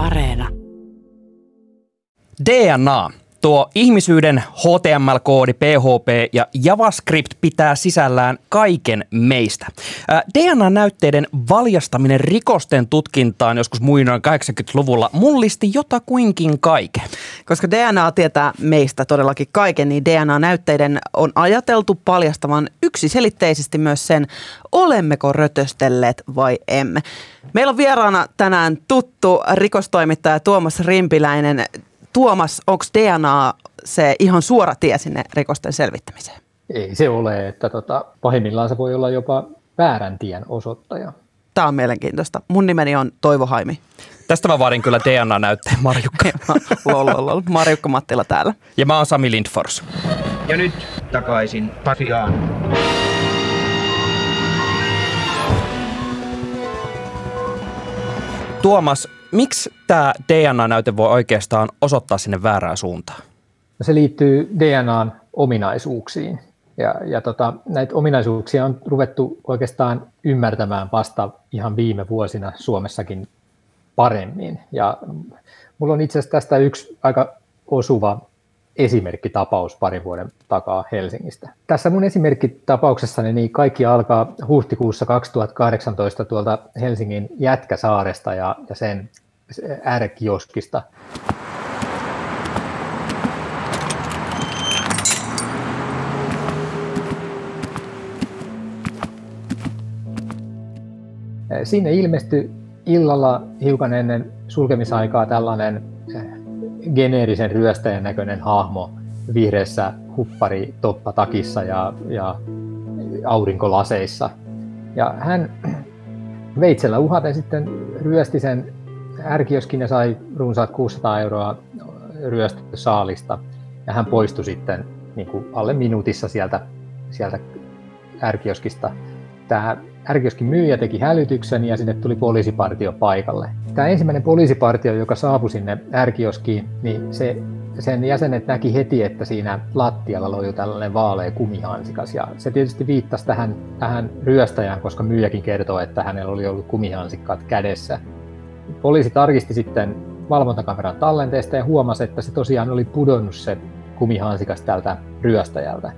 Areena. DNA. Tuo ihmisyyden HTML-koodi, PHP ja JavaScript pitää sisällään kaiken meistä. DNA-näytteiden valjastaminen rikosten tutkintaan joskus muinoin 80-luvulla mullisti jotakuinkin kaiken. Koska DNA tietää meistä todellakin kaiken, niin DNA-näytteiden on ajateltu paljastavan yksiselitteisesti myös sen, olemmeko rötöstelleet vai emme. Meillä on vieraana tänään tuttu rikostoimittaja Tuomas Rimpiläinen. Tuomas, onko DNA se ihan suora tie sinne rikosten selvittämiseen? Ei se ole, että tota, pahimmillaan se voi olla jopa väärän tien osoittaja. Tämä on mielenkiintoista. Mun nimeni on Toivo Haimi. Tästä mä vaadin kyllä DNA-näytteen Marjukka. lol, lol, lol. Marjukka Mattila täällä. Ja mä oon Sami Lindfors. Ja nyt takaisin Pasiaan. Tuomas, miksi tämä DNA-näyte voi oikeastaan osoittaa sinne väärään suuntaan? No se liittyy DNAn ominaisuuksiin. Ja, ja tota, näitä ominaisuuksia on ruvettu oikeastaan ymmärtämään vasta ihan viime vuosina Suomessakin paremmin. Ja mulla on itse asiassa tästä yksi aika osuva esimerkkitapaus parin vuoden takaa Helsingistä. Tässä mun esimerkkitapauksessani niin kaikki alkaa huhtikuussa 2018 tuolta Helsingin Jätkäsaaresta ja, ja sen äärekioskista. Sinne ilmestyi illalla hiukan ennen sulkemisaikaa tällainen geneerisen ryöstäjän näköinen hahmo vihreässä huppari takissa ja, ja aurinkolaseissa. Ja hän veitsellä uhaten sitten ryösti sen ärkioskin ja sai runsaat 600 euroa ryöstösaalista. Ja hän poistui sitten niin kuin alle minuutissa sieltä, sieltä ärkioskista. Tämä ärkioskin myyjä teki hälytyksen ja sinne tuli poliisipartio paikalle. Tämä ensimmäinen poliisipartio, joka saapui sinne ärkioskiin, niin se, sen jäsenet näki heti, että siinä lattialla loi tällainen vaalea kumihansikas. Ja se tietysti viittasi tähän, tähän ryöstäjään, koska myyjäkin kertoo, että hänellä oli ollut kumihansikkaat kädessä. Poliisi tarkisti sitten valvontakameran tallenteesta ja huomasi, että se tosiaan oli pudonnut se kumihansikas tältä ryöstäjältä.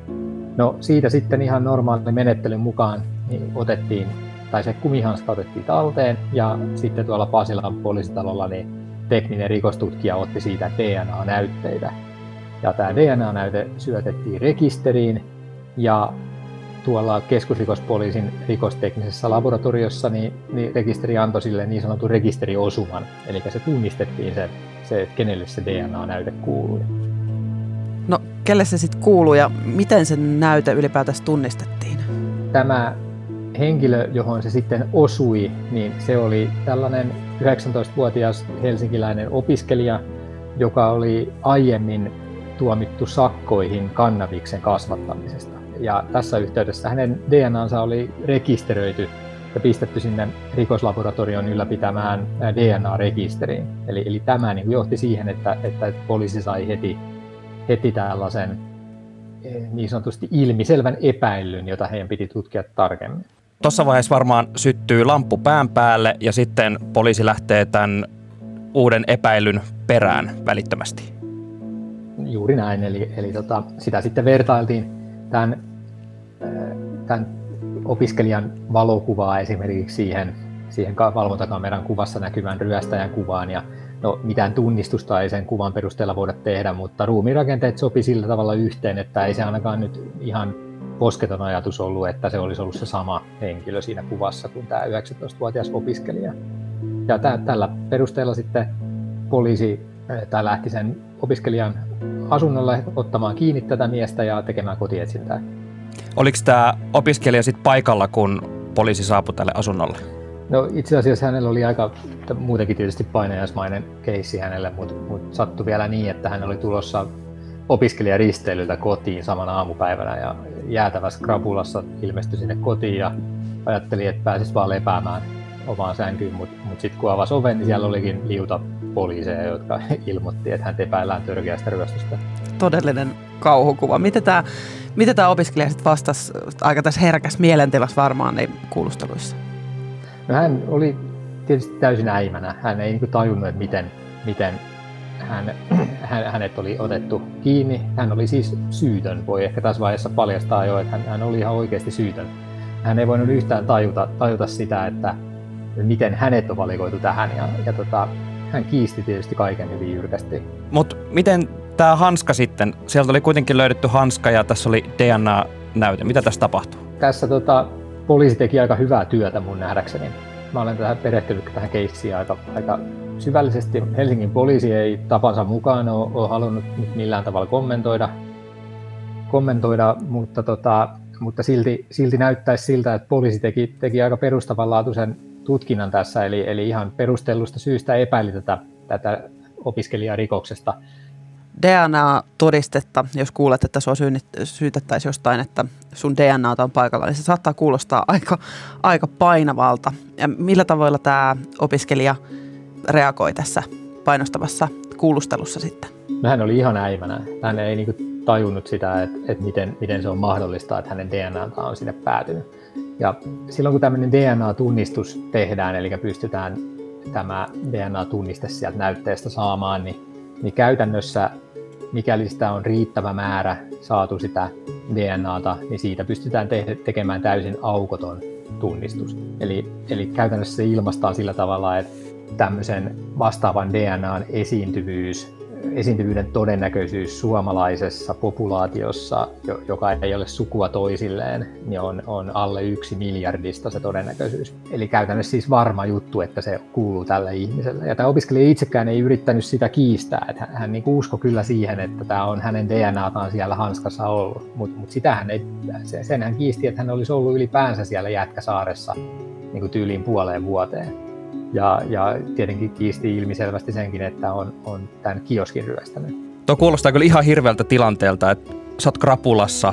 No siitä sitten ihan normaalin menettelyn mukaan niin otettiin, tai se kumihanska otettiin talteen, ja sitten tuolla Pasilan poliisitalolla niin tekninen rikostutkija otti siitä DNA-näytteitä. Ja tämä DNA-näyte syötettiin rekisteriin, ja tuolla keskusrikospoliisin rikosteknisessä laboratoriossa, niin, niin rekisteri antoi sille niin sanotun rekisteriosuman, eli se tunnistettiin se, se että kenelle se DNA-näyte kuului. No, kelle se sitten kuuluu ja miten se näyte ylipäätänsä tunnistettiin? Tämä henkilö, johon se sitten osui, niin se oli tällainen 19-vuotias helsinkiläinen opiskelija, joka oli aiemmin tuomittu sakkoihin kannabiksen kasvattamisesta. Ja tässä yhteydessä hänen DNAnsa oli rekisteröity ja pistetty sinne rikoslaboratorion ylläpitämään DNA-rekisteriin. Eli, eli tämä niin johti siihen, että, että poliisi sai heti, heti tällaisen eh, niin sanotusti ilmiselvän epäilyn, jota heidän piti tutkia tarkemmin. Tuossa vaiheessa varmaan syttyy lamppu pään päälle ja sitten poliisi lähtee tämän uuden epäilyn perään välittömästi. Juuri näin, eli, eli tota, sitä sitten vertailtiin tämän, äh, tämän opiskelijan valokuvaa esimerkiksi siihen, siihen valvontakameran kuvassa näkyvän ryöstäjän kuvaan ja no, mitään tunnistusta ei sen kuvan perusteella voida tehdä, mutta ruumirakenteet sopi sillä tavalla yhteen, että ei se ainakaan nyt ihan posketon ajatus ollut, että se olisi ollut se sama henkilö siinä kuvassa kuin tämä 19-vuotias opiskelija. Ja tä, tällä perusteella sitten poliisi eh, tai lähti sen opiskelijan asunnolle ottamaan kiinni tätä miestä ja tekemään kotietsintää. Oliko tämä opiskelija sitten paikalla, kun poliisi saapui tälle asunnolle? No itse asiassa hänellä oli aika muutenkin tietysti painajaismainen keissi hänelle, mutta, mutta sattui vielä niin, että hän oli tulossa opiskelijaristeilyltä kotiin samana aamupäivänä ja jäätävässä krapulassa ilmestyi sinne kotiin ja ajatteli, että pääsisi vaan lepäämään omaan sänkyyn, mutta mut sitten kun avasi oven, niin siellä olikin liuta poliiseja, jotka ilmoitti, että hän epäillään törkeästä ryöstöstä. Todellinen kauhukuva. Miten tämä miten tämä opiskelija sitten vastasi aika tässä herkässä mielentilassa varmaan niin kuulusteluissa? No hän oli tietysti täysin äimänä. Hän ei niin tajunnut, että miten, miten hän, hänet oli otettu kiinni. Hän oli siis syytön, voi ehkä tässä vaiheessa paljastaa jo, että hän, hän oli ihan oikeasti syytön. Hän ei voinut yhtään tajuta, tajuta sitä, että miten hänet on valikoitu tähän ja, ja tota, hän kiisti tietysti kaiken hyvin jyrkästi. Mutta miten tämä hanska sitten, sieltä oli kuitenkin löydetty hanska ja tässä oli DNA-näyte. Mitä tässä tapahtuu? Tässä tota, poliisi teki aika hyvää työtä mun nähdäkseni. Mä olen tähän perehtynyt tähän keissiin aika, aika syvällisesti. Helsingin poliisi ei tapansa mukaan ole, ole halunnut millään tavalla kommentoida, kommentoida mutta, tota, mutta silti, silti näyttäisi siltä, että poliisi teki, teki aika perustavanlaatuisen tutkinnan tässä, eli, eli ihan perustellusta syystä epäili tätä, tätä opiskelijaa rikoksesta. DNA-todistetta, jos kuulet, että sua syytettäisiin jostain, että sun DNA on paikalla, niin se saattaa kuulostaa aika, aika painavalta. Ja millä tavoilla tämä opiskelija reagoi tässä painostavassa kuulustelussa sitten? No hän oli ihan äimänä. Hän ei niinku tajunnut sitä, että, että miten, miten se on mahdollista, että hänen DNA on sinne päätynyt. Ja silloin kun tämmöinen DNA-tunnistus tehdään, eli pystytään tämä DNA-tunniste sieltä näytteestä saamaan, niin, niin käytännössä mikäli sitä on riittävä määrä saatu sitä DNAta, niin siitä pystytään te- tekemään täysin aukoton tunnistus. Eli, eli käytännössä se ilmastaa sillä tavalla, että tämmöisen vastaavan DNAn esiintyvyys esiintyvyyden todennäköisyys suomalaisessa populaatiossa, joka ei ole sukua toisilleen, niin on, on alle yksi miljardista se todennäköisyys. Eli käytännössä siis varma juttu, että se kuuluu tälle ihmiselle. Ja tämä opiskelija itsekään ei yrittänyt sitä kiistää. Että hän, hän niin usko kyllä siihen, että tämä on hänen DNAtaan siellä hanskassa ollut. Mutta mut sitä hän ei, sen hän kiisti, että hän olisi ollut ylipäänsä siellä Jätkäsaaressa niin kuin tyyliin puoleen vuoteen. Ja, ja tietenkin kiisti ilmiselvästi senkin, että on, on tämän kioskin ryöstänyt. Tuo kuulostaa kyllä ihan hirveältä tilanteelta, että sä oot krapulassa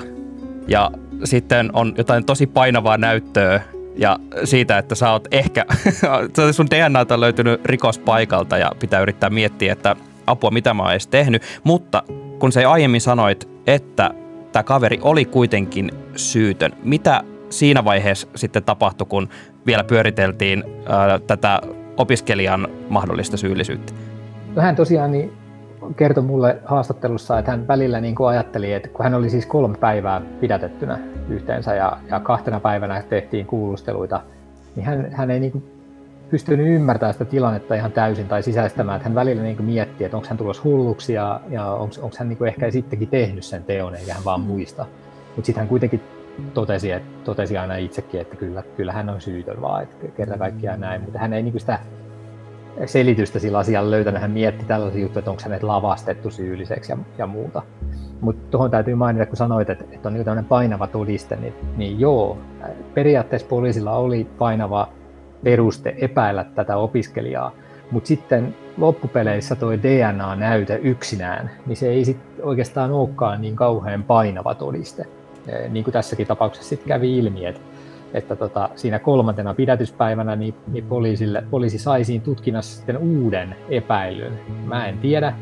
ja sitten on jotain tosi painavaa näyttöä ja siitä, että sä oot ehkä, sun DNA on löytynyt rikospaikalta ja pitää yrittää miettiä, että apua mitä mä oon edes tehnyt, mutta kun sä aiemmin sanoit, että tämä kaveri oli kuitenkin syytön, mitä siinä vaiheessa sitten tapahtui, kun vielä pyöriteltiin ää, tätä opiskelijan mahdollista syyllisyyttä? Hän tosiaan niin kertoi mulle haastattelussa, että hän välillä niin kuin ajatteli, että kun hän oli siis kolme päivää pidätettynä yhteensä ja, ja kahtena päivänä tehtiin kuulusteluita, niin hän, hän ei niin kuin pystynyt ymmärtämään sitä tilannetta ihan täysin tai sisäistämään, että hän välillä niin miettii, että onko hän tulossa hulluksi ja, ja onko, onko hän niin ehkä sittenkin tehnyt sen teon eikä hän vaan muista. Mutta sitten hän kuitenkin totesi, että, totesi aina itsekin, että kyllä, kyllä hän on syytön vaan, että kerta kaikkiaan näin, mutta hän ei niin sitä selitystä sillä asialla löytänyt. Hän mietti tällaisia juttuja, että onko hänet lavastettu syylliseksi ja, ja muuta. Mutta tuohon täytyy mainita, kun sanoit, että, että on niin tämmöinen painava todiste, niin, niin joo, periaatteessa poliisilla oli painava peruste epäillä tätä opiskelijaa, mutta sitten loppupeleissä tuo DNA-näyte yksinään, niin se ei sit oikeastaan olekaan niin kauhean painava todiste niin kuin tässäkin tapauksessa sitten kävi ilmi, että, että tota, siinä kolmantena pidätyspäivänä niin, niin poliisille, poliisi sai siinä tutkinnassa sitten uuden epäilyn. Mä en tiedä,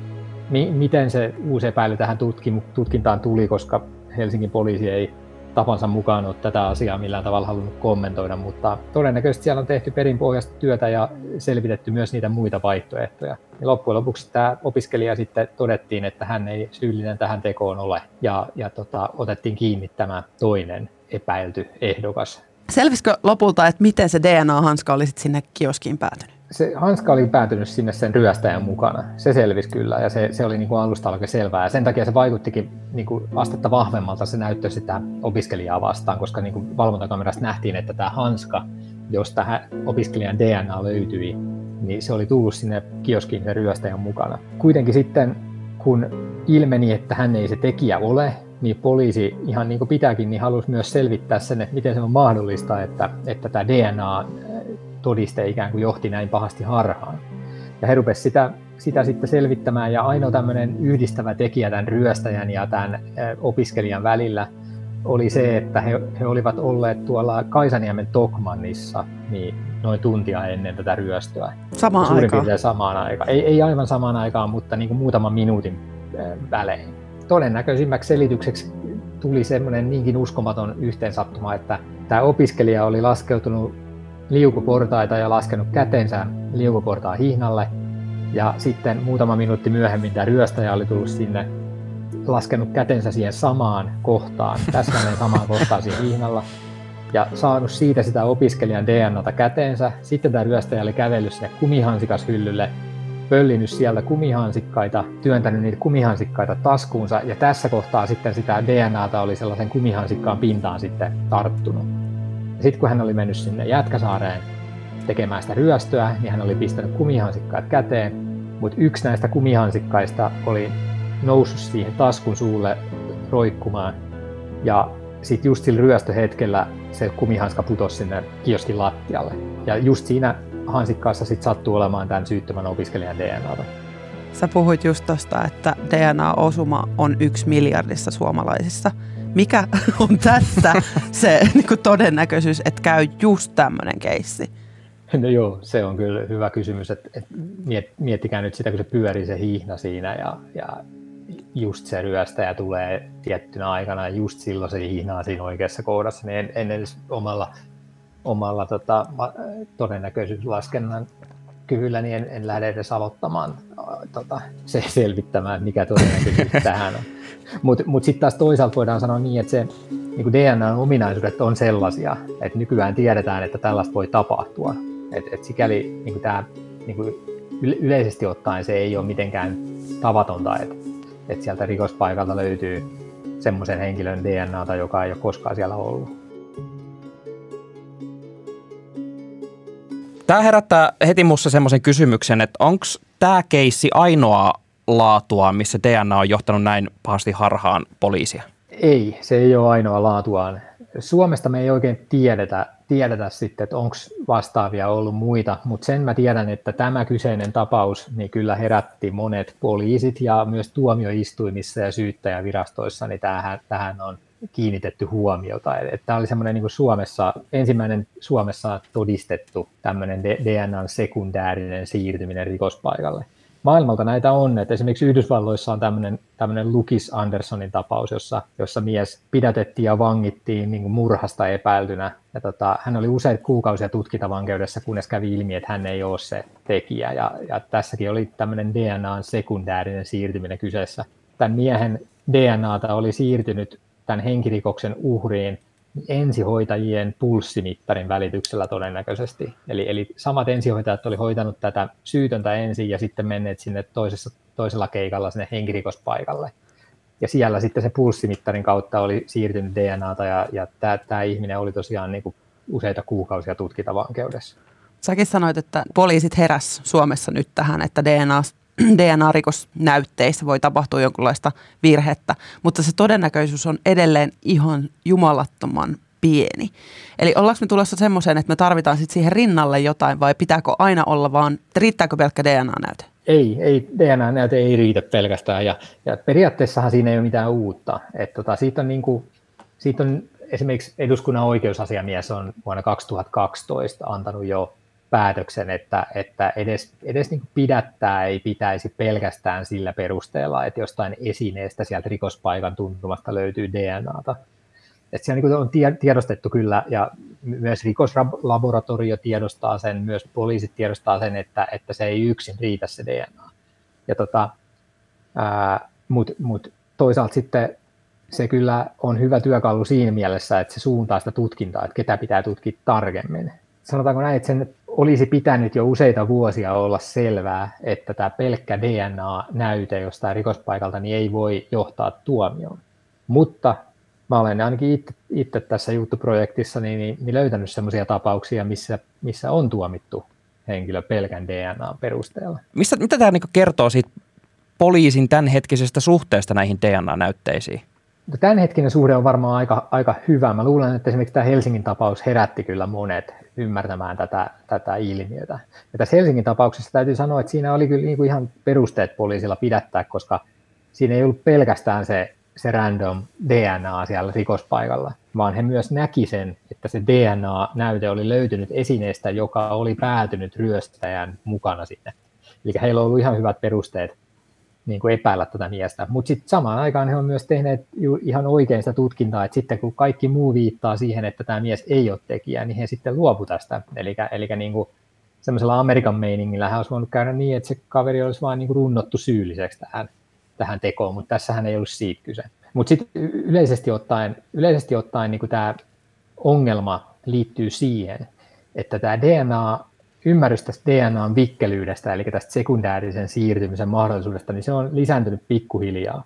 mi- miten se uusi epäily tähän tutki- tutkintaan tuli, koska Helsingin poliisi ei tapansa mukaan ole tätä asiaa millään tavalla halunnut kommentoida, mutta todennäköisesti siellä on tehty perinpohjaista työtä ja selvitetty myös niitä muita vaihtoehtoja. Ja loppujen lopuksi tämä opiskelija sitten todettiin, että hän ei syyllinen tähän tekoon ole ja, ja tota, otettiin kiinni tämä toinen epäilty ehdokas. Selvisikö lopulta, että miten se DNA-hanska oli sinne kioskiin päätynyt? Se hanska oli päätynyt sinne sen ryöstäjän mukana. Se selvisi kyllä ja se, se oli niin kuin alusta alkaen selvää. Ja sen takia se vaikuttikin niin kuin astetta vahvemmalta se näyttö sitä opiskelijaa vastaan, koska niin kuin valvontakamerasta nähtiin, että tämä hanska, josta opiskelijan DNA löytyi, niin se oli tullut sinne kioskiin sen ryöstäjän mukana. Kuitenkin sitten, kun ilmeni, että hän ei se tekijä ole, niin poliisi ihan niin kuin pitääkin, niin halusi myös selvittää sen, että miten se on mahdollista, että, että tämä DNA todiste ikään kuin johti näin pahasti harhaan. Ja he rupesivat sitä, sitä sitten selvittämään, ja ainoa tämmöinen yhdistävä tekijä tämän ryöstäjän ja tämän opiskelijan välillä oli se, että he, he olivat olleet tuolla Kaisaniemen Tokmannissa niin noin tuntia ennen tätä ryöstöä. Samaan Suurin aikaan? piirtein samaan aikaan. Ei, ei aivan samaan aikaan, mutta niin kuin muutaman minuutin välein. Todennäköisimmäksi selitykseksi tuli semmoinen niinkin uskomaton yhteensattuma, että tämä opiskelija oli laskeutunut liukuportaita ja laskenut kätensä liukuportaan hihnalle. Ja sitten muutama minuutti myöhemmin tämä ryöstäjä oli tullut sinne, laskenut kätensä siihen samaan kohtaan, täsmälleen samaan kohtaan siinä hihnalla, ja saanut siitä sitä opiskelijan DNAta käteensä. Sitten tämä ryöstäjä oli kävellyt sinne kumihansikashyllylle, pöllinyt sieltä kumihansikkaita, työntänyt niitä kumihansikkaita taskuunsa, ja tässä kohtaa sitten sitä DNAta oli sellaisen kumihansikkaan pintaan sitten tarttunut. Sitten kun hän oli mennyt sinne Jätkäsaareen tekemään sitä ryöstöä, niin hän oli pistänyt kumihansikkaat käteen, mutta yksi näistä kumihansikkaista oli noussut siihen taskun suulle roikkumaan, ja sitten just sillä ryöstöhetkellä se kumihanska putosi sinne kioskin lattialle. Ja just siinä hansikkaassa sitten sattuu olemaan tämän syyttömän opiskelijan DNAta. Sä puhuit just tosta, että DNA-osuma on yksi miljardissa suomalaisissa. Mikä on tässä se niin kuin todennäköisyys, että käy just tämmöinen keissi? No joo, se on kyllä hyvä kysymys, että, että miettikää nyt sitä, kun se pyörii se hiihna siinä ja, ja just se ryöstäjä tulee tiettynä aikana ja just silloin se hihnaa siinä oikeassa kohdassa, niin en, en edes omalla, omalla tota, todennäköisyyslaskennan kyvyllä, niin en, en lähde edes aloittamaan tota, se selvittämään, mikä todennäköisyys tähän on. Mutta mut sitten taas toisaalta voidaan sanoa niin, että se niin DNA-ominaisuudet on sellaisia, että nykyään tiedetään, että tällaista voi tapahtua. Että et sikäli niin tämä niin yleisesti ottaen se ei ole mitenkään tavatonta, että että sieltä rikospaikalta löytyy semmoisen henkilön DNAta, joka ei ole koskaan siellä ollut. Tämä herättää heti minussa semmoisen kysymyksen, että onko tämä keissi ainoa laatua, missä DNA on johtanut näin pahasti harhaan poliisia? Ei, se ei ole ainoa laatuaan. Suomesta me ei oikein tiedetä, tiedetä sitten, että onko vastaavia ollut muita, mutta sen mä tiedän, että tämä kyseinen tapaus niin kyllä herätti monet poliisit ja myös tuomioistuimissa ja syyttäjävirastoissa, niin tähän, tähän on kiinnitetty huomiota. Tämä oli semmoinen niin Suomessa, ensimmäinen Suomessa todistettu tämmöinen DNAn sekundäärinen siirtyminen rikospaikalle maailmalta näitä on, että esimerkiksi Yhdysvalloissa on tämmöinen, tämmöinen Lukis Andersonin tapaus, jossa, jossa mies pidätettiin ja vangittiin niin murhasta epäiltynä. Ja tota, hän oli useita kuukausia tutkintavankeudessa, kunnes kävi ilmi, että hän ei ole se tekijä. Ja, ja tässäkin oli tämmöinen DNAn sekundäärinen siirtyminen kyseessä. Tämän miehen DNAta oli siirtynyt tämän henkirikoksen uhriin ensihoitajien pulssimittarin välityksellä todennäköisesti. Eli, eli samat ensihoitajat oli hoitanut tätä syytöntä ensin ja sitten menneet sinne toisessa, toisella keikalla sinne henkirikospaikalle. Ja siellä sitten se pulssimittarin kautta oli siirtynyt DNAta ja, ja tämä, ihminen oli tosiaan niin kuin useita kuukausia tutkitavankeudessa. Säkin sanoit, että poliisit heräs Suomessa nyt tähän, että DNA DNA-rikosnäytteissä voi tapahtua jonkinlaista virhettä, mutta se todennäköisyys on edelleen ihan jumalattoman pieni. Eli ollaanko me tulossa semmoiseen, että me tarvitaan sit siihen rinnalle jotain vai pitääkö aina olla vaan, riittääkö pelkkä DNA-näyte? Ei, ei DNA-näyte ei riitä pelkästään ja, ja periaatteessahan siinä ei ole mitään uutta. Et tota, siitä, on niinku, siitä on esimerkiksi eduskunnan oikeusasiamies on vuonna 2012 antanut jo päätöksen, että, että edes, edes niin pidättää ei pitäisi pelkästään sillä perusteella, että jostain esineestä sieltä rikospaikan tuntumasta löytyy DNAta. Että on, niin on tiedostettu kyllä, ja myös rikoslaboratorio tiedostaa sen, myös poliisit tiedostaa sen, että, että se ei yksin riitä se DNA. Ja tota, Mutta mut toisaalta sitten se kyllä on hyvä työkalu siinä mielessä, että se suuntaa sitä tutkintaa, että ketä pitää tutkia tarkemmin. Sanotaanko näin, että sen olisi pitänyt jo useita vuosia olla selvää, että tämä pelkkä DNA-näyte jostain rikospaikalta niin ei voi johtaa tuomioon. Mutta mä olen ainakin itse, tässä juttuprojektissa niin, niin, niin löytänyt sellaisia tapauksia, missä, missä on tuomittu henkilö pelkän DNA perusteella. Mistä, mitä tämä niin kertoo siitä poliisin tämänhetkisestä suhteesta näihin DNA-näytteisiin? Tämänhetkinen suhde on varmaan aika, aika hyvä. Mä luulen, että esimerkiksi tämä Helsingin tapaus herätti kyllä monet ymmärtämään tätä, tätä ilmiötä. Ja tässä Helsingin tapauksessa täytyy sanoa, että siinä oli kyllä niin kuin ihan perusteet poliisilla pidättää, koska siinä ei ollut pelkästään se, se random DNA siellä rikospaikalla, vaan he myös näki sen, että se DNA-näyte oli löytynyt esineestä, joka oli päätynyt ryöstäjän mukana sinne. Eli heillä on ollut ihan hyvät perusteet niin kuin epäillä tätä miestä. Mutta sitten samaan aikaan he on myös tehneet ihan oikein sitä tutkintaa, että sitten kun kaikki muu viittaa siihen, että tämä mies ei ole tekijä, niin he sitten luopu tästä. Eli, niin kuin semmoisella Amerikan meiningillä hän olisi voinut käydä niin, että se kaveri olisi vain niin kuin runnottu syylliseksi tähän, tähän tekoon, mutta tässähän ei ollut siitä kyse. Mutta sitten yleisesti ottaen, yleisesti ottaen niin tämä ongelma liittyy siihen, että tämä DNA, ymmärrys tästä DNAn vikkelyydestä, eli tästä sekundäärisen siirtymisen mahdollisuudesta, niin se on lisääntynyt pikkuhiljaa.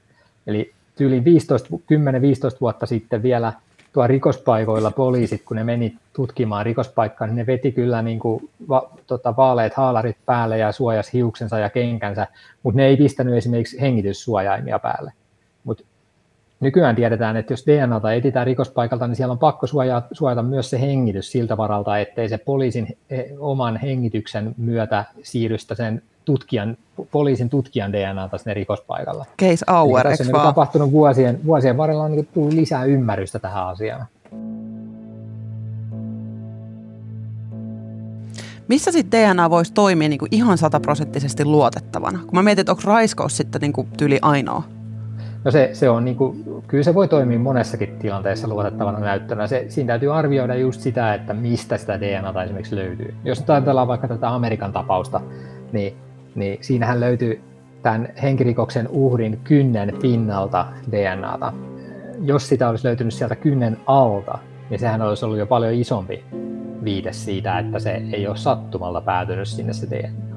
Eli tyyliin 10-15 vuotta sitten vielä tuo rikospaikoilla poliisit, kun ne meni tutkimaan rikospaikkaa, niin ne veti kyllä niin kuin va, tota, vaaleet haalarit päälle ja suojas hiuksensa ja kenkänsä, mutta ne ei pistänyt esimerkiksi hengityssuojaimia päälle. Nykyään tiedetään, että jos DNAta etsitään rikospaikalta, niin siellä on pakko suojata, suojata myös se hengitys siltä varalta, ettei se poliisin e, oman hengityksen myötä siirrystä sen tutkijan, poliisin tutkijan DNAta sinne rikospaikalla. Case hour, tässä on niin tapahtunut vuosien, vuosien varrella on niin tullut lisää ymmärrystä tähän asiaan. Missä sitten DNA voisi toimia niin kuin ihan sataprosenttisesti luotettavana? Kun mä mietin, että onko raiskaus sitten niin kuin tyyli ainoa? No se, se on niin kuin, kyllä se voi toimia monessakin tilanteessa luotettavana näyttönä. Se, siinä täytyy arvioida just sitä, että mistä sitä DNAta esimerkiksi löytyy. Jos nyt ajatellaan vaikka tätä Amerikan tapausta, niin, niin siinähän löytyy tämän henkirikoksen uhrin kynnen pinnalta DNAta. Jos sitä olisi löytynyt sieltä kynnen alta, niin sehän olisi ollut jo paljon isompi viite siitä, että se ei ole sattumalla päätynyt sinne se DNA.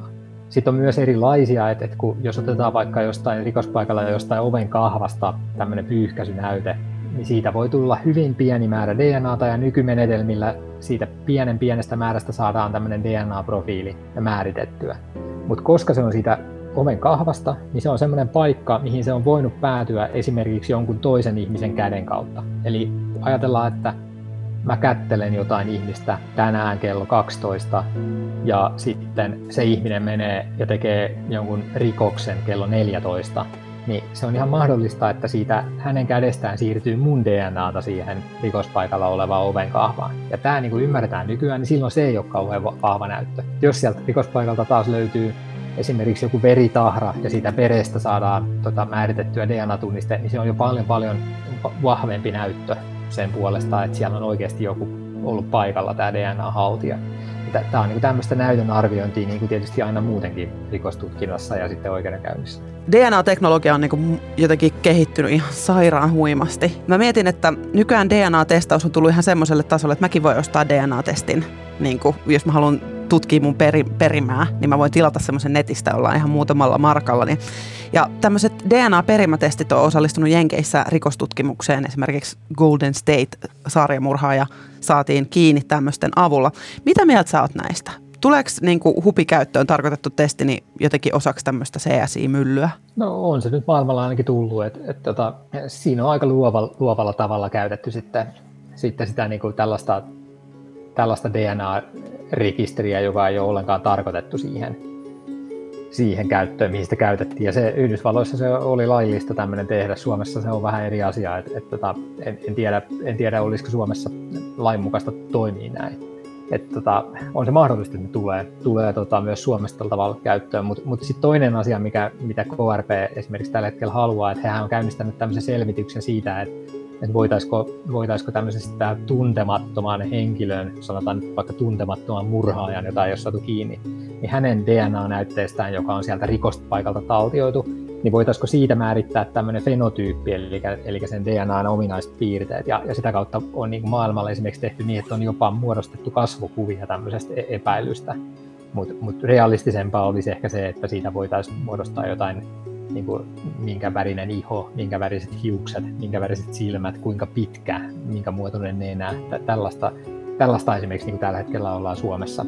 Sitten on myös erilaisia, että, että kun, jos otetaan vaikka jostain rikospaikalla jostain oven kahvasta tämmöinen pyyhkäisynäyte, niin siitä voi tulla hyvin pieni määrä DNAta ja nykymenetelmillä siitä pienen pienestä määrästä saadaan tämmöinen DNA-profiili määritettyä. Mutta koska se on siitä oven kahvasta, niin se on semmoinen paikka, mihin se on voinut päätyä esimerkiksi jonkun toisen ihmisen käden kautta. Eli ajatellaan, että mä kättelen jotain ihmistä tänään kello 12 ja sitten se ihminen menee ja tekee jonkun rikoksen kello 14, niin se on ihan mahdollista, että siitä hänen kädestään siirtyy mun DNAta siihen rikospaikalla olevaan oven kahvaan. Ja tämä niin ymmärretään nykyään, niin silloin se ei ole kauhean vahva näyttö. Jos sieltä rikospaikalta taas löytyy esimerkiksi joku veritahra ja siitä verestä saadaan tota, määritettyä DNA-tunniste, niin se on jo paljon paljon vahvempi näyttö sen puolesta, että siellä on oikeasti joku ollut paikalla tämä DNA-haltija. Tämä on niin tämmöistä näytön arviointia niin kuin tietysti aina muutenkin rikostutkinnassa ja sitten oikeudenkäynnissä. DNA-teknologia on niin jotenkin kehittynyt ihan sairaan huimasti. Mä mietin, että nykyään DNA-testaus on tullut ihan semmoiselle tasolle, että mäkin voin ostaa DNA-testin, niin kuin, jos mä haluan tutkia mun peri, perimää, niin mä voin tilata semmoisen netistä, jolla on ihan muutamalla markalla. Niin. Ja tämmöiset DNA-perimätestit on osallistunut Jenkeissä rikostutkimukseen, esimerkiksi Golden State-sarjamurhaaja saatiin kiinni tämmöisten avulla. Mitä mieltä sä oot näistä? Tuleeko niin hupikäyttöön tarkoitettu testi niin jotenkin osaksi tämmöistä CSI-myllyä? No on se nyt maailmalla ainakin tullut, että, että, että siinä on aika luovalla, luovalla tavalla käytetty sitten, sitten sitä niin kuin tällaista, tällaista DNA-rekisteriä, joka ei ole ollenkaan tarkoitettu siihen, siihen käyttöön, mihin sitä käytettiin. Ja se Yhdysvalloissa se oli laillista tämmöinen tehdä. Suomessa se on vähän eri asia. Et, et, tota, en, en, tiedä, en tiedä, olisiko Suomessa lainmukaista toimii näin että tota, on se mahdollista, että ne tulee, tulee tota, myös Suomesta tällä tavalla käyttöön, mutta mut sitten toinen asia, mikä, mitä KRP esimerkiksi tällä hetkellä haluaa, että hehän on käynnistänyt tämmöisen selvityksen siitä, että, että voitaisiko, voitaisiko tämmöisestä tuntemattoman henkilön, sanotaan vaikka tuntemattoman murhaajan, jota ei ole saatu kiinni, niin hänen DNA-näytteestään, joka on sieltä rikospaikalta taltioitu, niin voitaisiko siitä määrittää tämmöinen fenotyyppi, eli, eli sen DNAn ominaiset piirteet. Ja, ja sitä kautta on niin maailmalla esimerkiksi tehty niin, että on jopa muodostettu kasvokuvia tämmöisestä e-, epäilystä. Mutta mut realistisempaa olisi ehkä se, että siitä voitaisiin muodostaa jotain, niin kuin, minkä värinen iho, minkä väriset hiukset, minkä väriset silmät, kuinka pitkä, minkä muotoinen nenä. Tällaista, tällaista esimerkiksi niin kuin tällä hetkellä ollaan Suomessa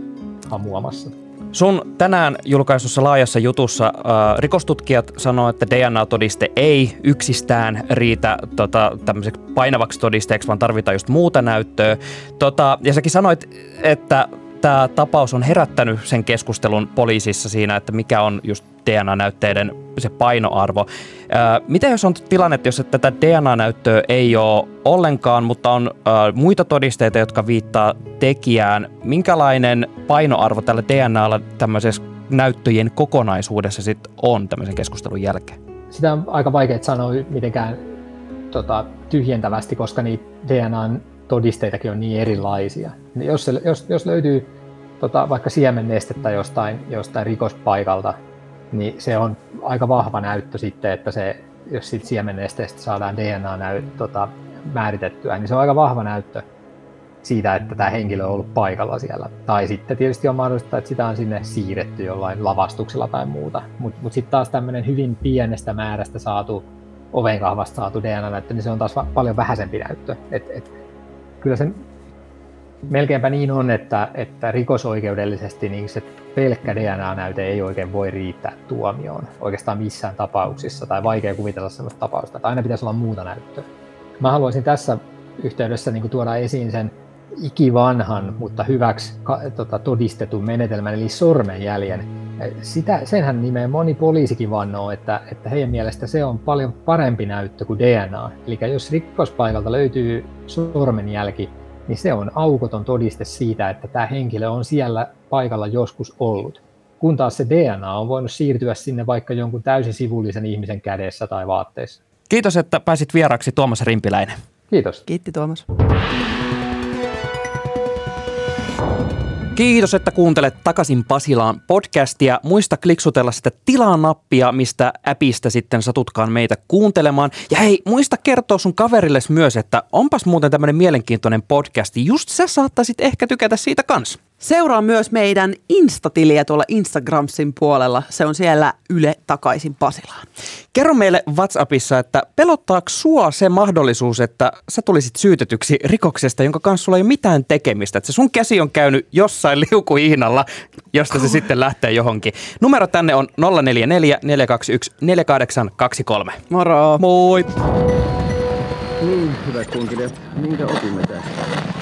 hamuamassa. Sun tänään julkaisussa laajassa jutussa äh, rikostutkijat sanoo, että DNA-todiste ei yksistään riitä tota, tämmöiseksi painavaksi todisteeksi, vaan tarvitaan just muuta näyttöä. Tota, ja säkin sanoit, että tämä tapaus on herättänyt sen keskustelun poliisissa siinä, että mikä on just DNA-näytteiden se painoarvo. Ää, mitä jos on tilanne, jos tätä DNA-näyttöä ei ole ollenkaan, mutta on ää, muita todisteita, jotka viittaa tekijään. Minkälainen painoarvo tällä DNAlla tämmöisessä näyttöjen kokonaisuudessa sitten on tämmöisen keskustelun jälkeen? sitä on aika vaikea sanoa mitenkään tota, tyhjentävästi, koska niitä DNAn todisteitakin on niin erilaisia. Jos, se, jos, jos löytyy tota, vaikka siemennestettä jostain, jostain rikospaikalta, niin se on aika vahva näyttö sitten, että se, jos siitä siemennesteestä saadaan DNA tota, määritettyä, niin se on aika vahva näyttö siitä, että tämä henkilö on ollut paikalla siellä. Tai sitten tietysti on mahdollista, että sitä on sinne siirretty jollain lavastuksella tai muuta. Mutta mut sitten taas tämmöinen hyvin pienestä määrästä saatu, ovenkahvasta saatu DNA-näyttö, niin se on taas paljon vähäisempi näyttö. Et, et, kyllä se melkeinpä niin on, että, että rikosoikeudellisesti niin se pelkkä DNA-näyte ei oikein voi riittää tuomioon oikeastaan missään tapauksissa, tai vaikea kuvitella sellaista tapausta, että aina pitäisi olla muuta näyttöä. Mä haluaisin tässä yhteydessä niin tuoda esiin sen ikivanhan, mutta hyväksi tota, todistetun menetelmän, eli sormenjäljen. Sitä, senhän nimeen moni poliisikin vannoo, että, että heidän mielestä se on paljon parempi näyttö kuin DNA. Eli jos rikkospaikalta löytyy sormenjälki, niin se on aukoton todiste siitä, että tämä henkilö on siellä paikalla joskus ollut. Kun taas se DNA on voinut siirtyä sinne vaikka jonkun täysin sivullisen ihmisen kädessä tai vaatteessa. Kiitos, että pääsit vieraksi Tuomas Rimpiläinen. Kiitos. Kiitti Tuomas. Kiitos, että kuuntelet takaisin Pasilaan podcastia. Muista kliksutella sitä tilaa-nappia, mistä appista sitten satutkaan meitä kuuntelemaan. Ja hei, muista kertoa sun kaverille myös, että onpas muuten tämmöinen mielenkiintoinen podcasti. Just sä saattaisit ehkä tykätä siitä kans. Seuraa myös meidän Instatiliä tuolla Instagramsin puolella. Se on siellä Yle takaisin Pasilaan. Kerro meille WhatsAppissa, että pelottaako sua se mahdollisuus, että sä tulisit syytetyksi rikoksesta, jonka kanssa sulla ei ole mitään tekemistä. Että se sun käsi on käynyt jossain liukuihnalla, josta se sitten lähtee johonkin. Numero tänne on 044 421 4823. Moro! Moi! Niin, hyvät kunkilijat, minkä opimme tästä?